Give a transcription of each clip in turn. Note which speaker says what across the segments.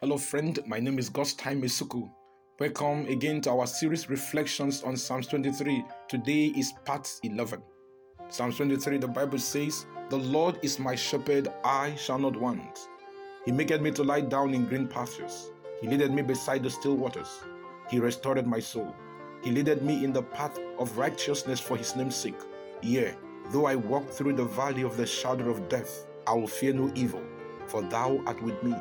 Speaker 1: Hello, friend. My name is God's Time Isuku. Welcome again to our series Reflections on Psalms 23. Today is part 11. Psalms 23, the Bible says, The Lord is my shepherd, I shall not want. He maketh me to lie down in green pastures. He leadeth me beside the still waters. He restored my soul. He leadeth me in the path of righteousness for his name's sake. Yea, though I walk through the valley of the shadow of death, I will fear no evil, for thou art with me.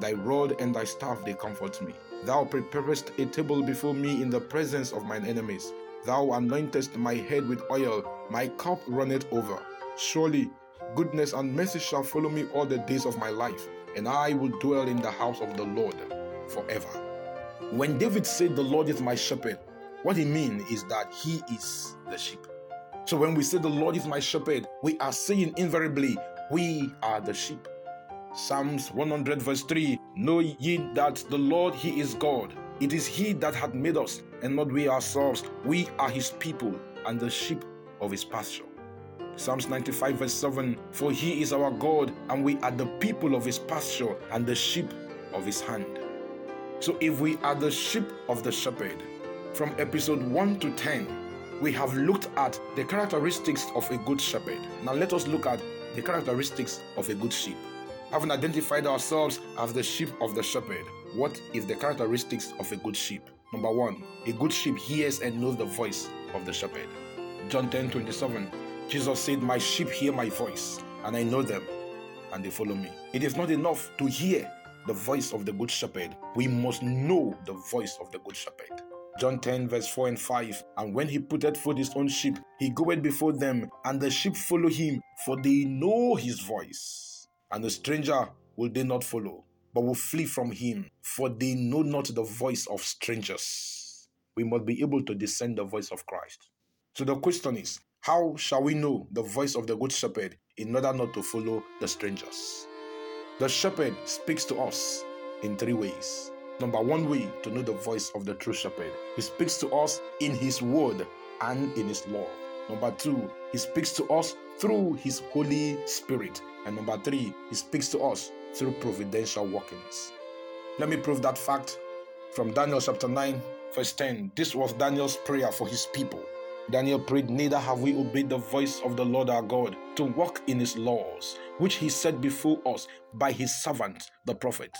Speaker 1: Thy rod and thy staff they comfort me. Thou preparest a table before me in the presence of mine enemies. Thou anointest my head with oil, my cup runneth over. Surely goodness and mercy shall follow me all the days of my life, and I will dwell in the house of the Lord forever. When David said, The Lord is my shepherd, what he means is that he is the sheep. So when we say the Lord is my shepherd, we are saying invariably, we are the sheep. Psalms 100 verse 3 Know ye that the Lord He is God. It is He that hath made us, and not we ourselves. We are His people, and the sheep of His pasture. Psalms 95 verse 7 For He is our God, and we are the people of His pasture, and the sheep of His hand. So if we are the sheep of the shepherd, from episode 1 to 10, we have looked at the characteristics of a good shepherd. Now let us look at the characteristics of a good sheep. Having identified ourselves as the sheep of the shepherd, what is the characteristics of a good sheep? Number one, a good sheep hears and knows the voice of the shepherd. John 10 27, Jesus said, My sheep hear my voice, and I know them, and they follow me. It is not enough to hear the voice of the good shepherd, we must know the voice of the good shepherd. John 10, verse 4 and 5. And when he putteth forth his own sheep, he goeth before them, and the sheep follow him, for they know his voice and the stranger will they not follow, but will flee from him, for they know not the voice of strangers. We must be able to discern the voice of Christ. So the question is, how shall we know the voice of the good shepherd in order not to follow the strangers? The shepherd speaks to us in three ways. Number one way to know the voice of the true shepherd, he speaks to us in his word and in his law. Number two, he speaks to us through his Holy Spirit. And number three, he speaks to us through providential workings. Let me prove that fact from Daniel chapter 9, verse 10. This was Daniel's prayer for his people. Daniel prayed, Neither have we obeyed the voice of the Lord our God to walk in his laws, which he set before us by his servant, the prophet.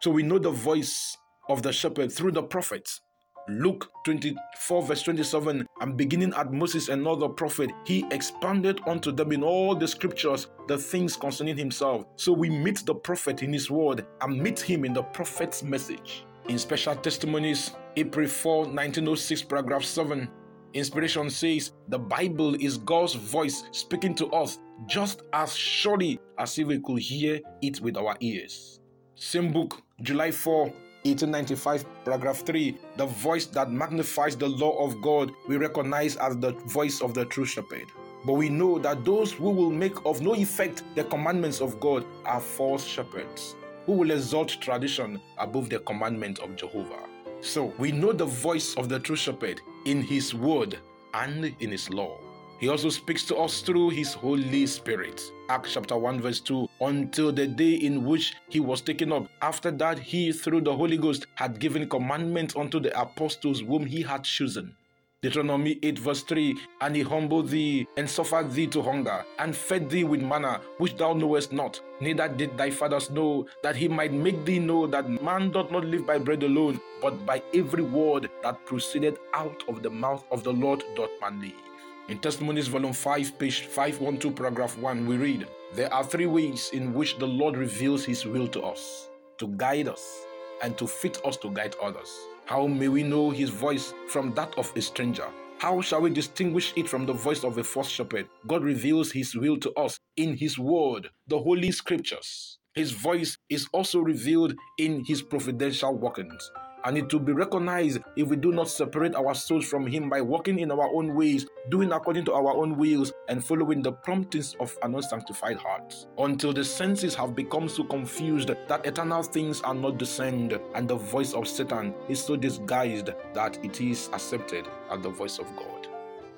Speaker 1: So we know the voice of the shepherd through the prophets. Luke 24, verse 27, and beginning at Moses and other prophet, he expanded unto them in all the scriptures the things concerning himself. So we meet the prophet in his word and meet him in the prophet's message. In special testimonies, April 4, 1906, paragraph 7, Inspiration says the Bible is God's voice speaking to us just as surely as if we could hear it with our ears. Same book, July 4, 1895, paragraph 3, the voice that magnifies the law of God we recognize as the voice of the true shepherd. But we know that those who will make of no effect the commandments of God are false shepherds, who will exalt tradition above the commandment of Jehovah. So we know the voice of the true shepherd in his word and in his law. He also speaks to us through His Holy Spirit. Acts chapter 1, verse 2 until the day in which He was taken up. After that, He, through the Holy Ghost, had given commandments unto the apostles whom He had chosen. Deuteronomy 8, verse 3 And he humbled thee, and suffered thee to hunger, and fed thee with manna, which thou knowest not, neither did thy fathers know, that he might make thee know that man doth not live by bread alone, but by every word that proceeded out of the mouth of the Lord doth man live. In Testimonies, Volume 5, page 512, paragraph 1, we read There are three ways in which the Lord reveals His will to us to guide us and to fit us to guide others. How may we know His voice from that of a stranger? How shall we distinguish it from the voice of a false shepherd? God reveals His will to us in His Word, the Holy Scriptures. His voice is also revealed in His providential workings and it will be recognized if we do not separate our souls from Him by walking in our own ways, doing according to our own wills, and following the promptings of an unsanctified heart. Until the senses have become so confused that eternal things are not discerned, and the voice of Satan is so disguised that it is accepted as the voice of God.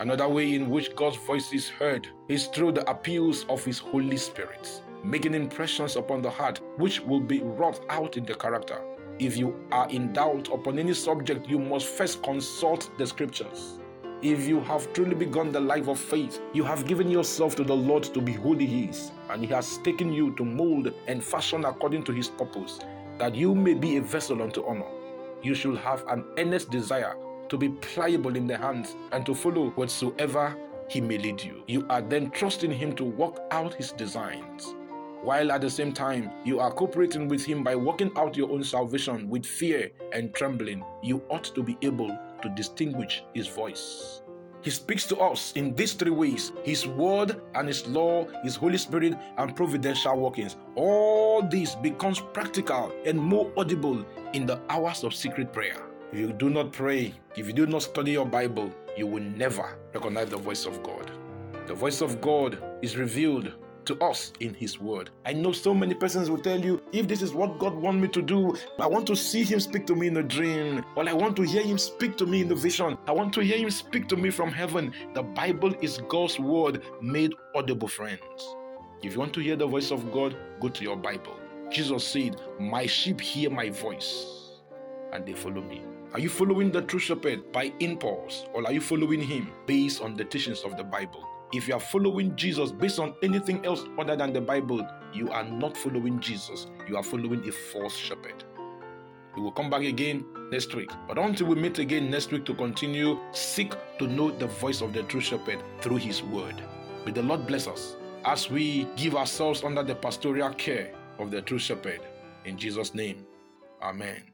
Speaker 1: Another way in which God's voice is heard is through the appeals of His Holy Spirit. making impressions upon the heart, which will be wrought out in the character. If you are in doubt upon any subject, you must first consult the scriptures. If you have truly begun the life of faith, you have given yourself to the Lord to be who He is, and He has taken you to mold and fashion according to His purpose, that you may be a vessel unto honor. You should have an earnest desire to be pliable in the hands and to follow whatsoever He may lead you. You are then trusting Him to work out His designs while at the same time you are cooperating with Him by working out your own salvation with fear and trembling, you ought to be able to distinguish His voice. He speaks to us in these three ways His word and His law, His Holy Spirit, and providential workings. All this becomes practical and more audible in the hours of secret prayer. If you do not pray, if you do not study your Bible, you will never recognize the voice of God. The voice of God is revealed to us in His Word. I know so many persons will tell you, if this is what God wants me to do, I want to see Him speak to me in a dream, or I want to hear Him speak to me in a vision. I want to hear Him speak to me from heaven. The Bible is God's Word made audible, friends. If you want to hear the voice of God, go to your Bible. Jesus said, My sheep hear my voice, and they follow me. Are you following the true shepherd by impulse, or are you following him based on the teachings of the Bible? If you are following Jesus based on anything else other than the Bible, you are not following Jesus. You are following a false shepherd. We will come back again next week. But until we meet again next week to continue, seek to know the voice of the true shepherd through his word. May the Lord bless us as we give ourselves under the pastoral care of the true shepherd. In Jesus' name, Amen.